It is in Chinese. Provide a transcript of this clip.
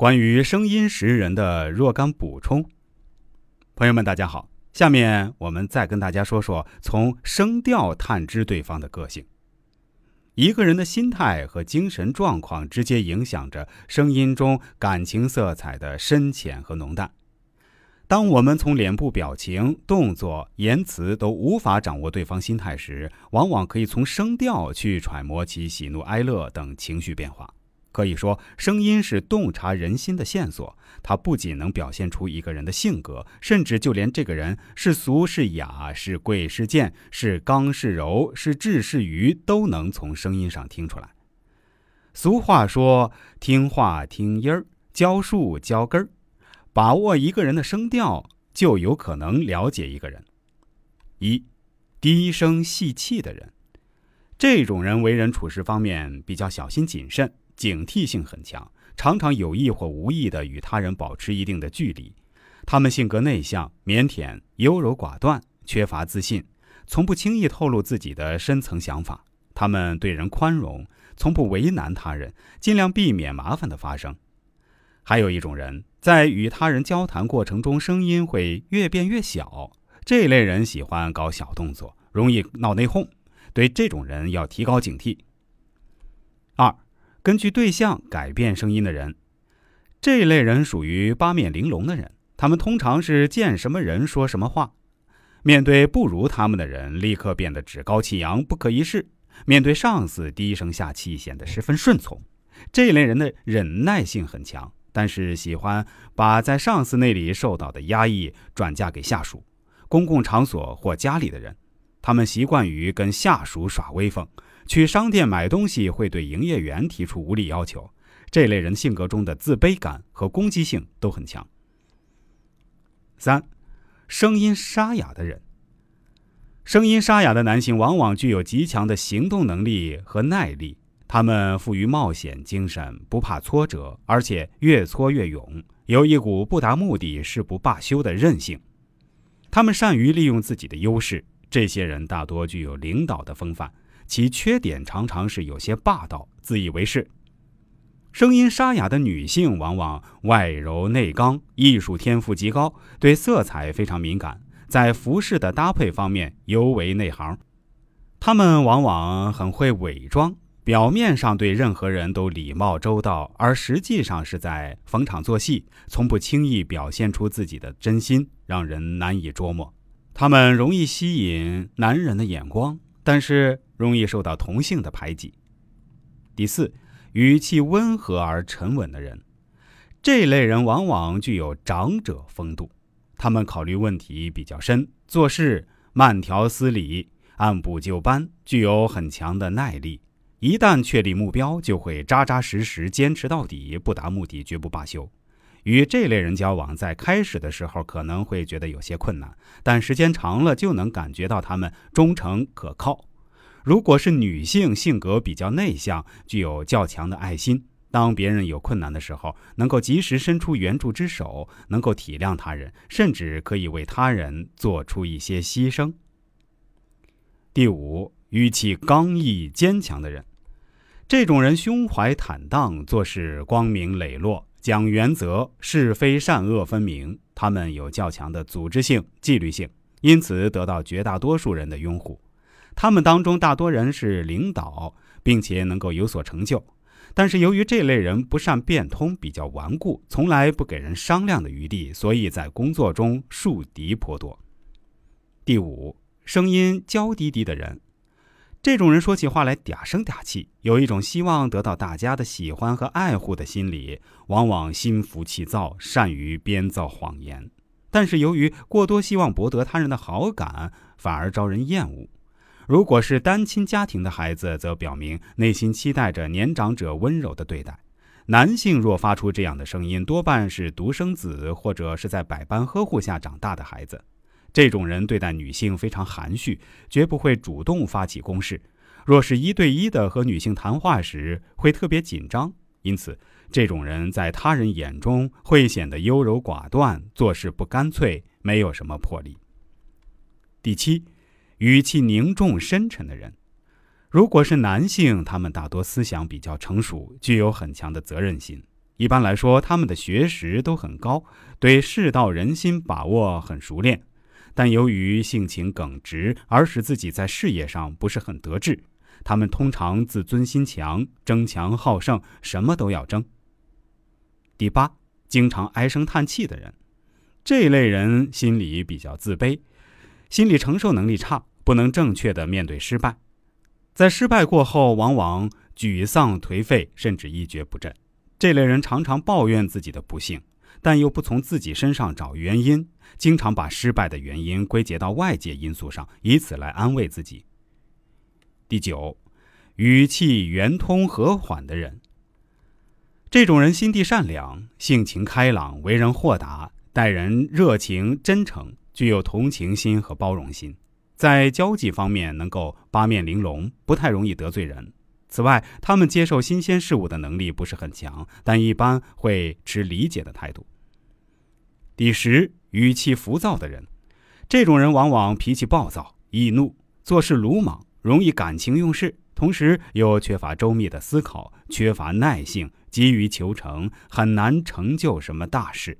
关于声音识人的若干补充。朋友们，大家好，下面我们再跟大家说说从声调探知对方的个性。一个人的心态和精神状况直接影响着声音中感情色彩的深浅和浓淡。当我们从脸部表情、动作、言辞都无法掌握对方心态时，往往可以从声调去揣摩其喜怒哀乐等情绪变化。可以说，声音是洞察人心的线索。它不仅能表现出一个人的性格，甚至就连这个人是俗是雅、是贵是贱、是刚是柔、是智是愚，都能从声音上听出来。俗话说：“听话听音儿，教树教根儿。”把握一个人的声调，就有可能了解一个人。一，低声细气的人，这种人为人处事方面比较小心谨慎。警惕性很强，常常有意或无意地与他人保持一定的距离。他们性格内向、腼腆、优柔寡断，缺乏自信，从不轻易透露自己的深层想法。他们对人宽容，从不为难他人，尽量避免麻烦的发生。还有一种人，在与他人交谈过程中，声音会越变越小。这类人喜欢搞小动作，容易闹内讧。对这种人要提高警惕。根据对象改变声音的人，这类人属于八面玲珑的人。他们通常是见什么人说什么话，面对不如他们的人，立刻变得趾高气扬、不可一世；面对上司，低声下气，显得十分顺从。这类人的忍耐性很强，但是喜欢把在上司那里受到的压抑转嫁给下属、公共场所或家里的人。他们习惯于跟下属耍威风。去商店买东西会对营业员提出无理要求，这类人性格中的自卑感和攻击性都很强。三，声音沙哑的人。声音沙哑的男性往往具有极强的行动能力和耐力，他们富于冒险精神，不怕挫折，而且越挫越勇，有一股不达目的誓不罢休的韧性。他们善于利用自己的优势，这些人大多具有领导的风范。其缺点常常是有些霸道、自以为是。声音沙哑的女性往往外柔内刚，艺术天赋极高，对色彩非常敏感，在服饰的搭配方面尤为内行。她们往往很会伪装，表面上对任何人都礼貌周到，而实际上是在逢场作戏，从不轻易表现出自己的真心，让人难以捉摸。她们容易吸引男人的眼光。但是容易受到同性的排挤。第四，语气温和而沉稳的人，这类人往往具有长者风度，他们考虑问题比较深，做事慢条斯理、按部就班，具有很强的耐力。一旦确立目标，就会扎扎实实坚持到底，不达目的绝不罢休。与这类人交往，在开始的时候可能会觉得有些困难，但时间长了就能感觉到他们忠诚可靠。如果是女性，性格比较内向，具有较强的爱心，当别人有困难的时候，能够及时伸出援助之手，能够体谅他人，甚至可以为他人做出一些牺牲。第五，语气刚毅坚强的人，这种人胸怀坦荡，做事光明磊落。讲原则，是非善恶分明。他们有较强的组织性、纪律性，因此得到绝大多数人的拥护。他们当中大多人是领导，并且能够有所成就。但是由于这类人不善变通，比较顽固，从来不给人商量的余地，所以在工作中树敌颇多。第五，声音娇滴滴的人。这种人说起话来嗲声嗲气，有一种希望得到大家的喜欢和爱护的心理，往往心浮气躁，善于编造谎言。但是由于过多希望博得他人的好感，反而招人厌恶。如果是单亲家庭的孩子，则表明内心期待着年长者温柔的对待。男性若发出这样的声音，多半是独生子或者是在百般呵护下长大的孩子。这种人对待女性非常含蓄，绝不会主动发起攻势。若是一对一的和女性谈话时，会特别紧张。因此，这种人在他人眼中会显得优柔寡断，做事不干脆，没有什么魄力。第七，语气凝重深沉的人，如果是男性，他们大多思想比较成熟，具有很强的责任心。一般来说，他们的学识都很高，对世道人心把握很熟练，但由于性情耿直，而使自己在事业上不是很得志。他们通常自尊心强，争强好胜，什么都要争。第八，经常唉声叹气的人，这类人心里比较自卑，心理承受能力差，不能正确的面对失败，在失败过后，往往沮丧颓废，甚至一蹶不振。这类人常常抱怨自己的不幸，但又不从自己身上找原因，经常把失败的原因归结到外界因素上，以此来安慰自己。第九，语气圆通和缓的人。这种人心地善良，性情开朗，为人豁达，待人热情真诚，具有同情心和包容心，在交际方面能够八面玲珑，不太容易得罪人。此外，他们接受新鲜事物的能力不是很强，但一般会持理解的态度。第十，语气浮躁的人，这种人往往脾气暴躁、易怒，做事鲁莽。容易感情用事，同时又缺乏周密的思考，缺乏耐性，急于求成，很难成就什么大事。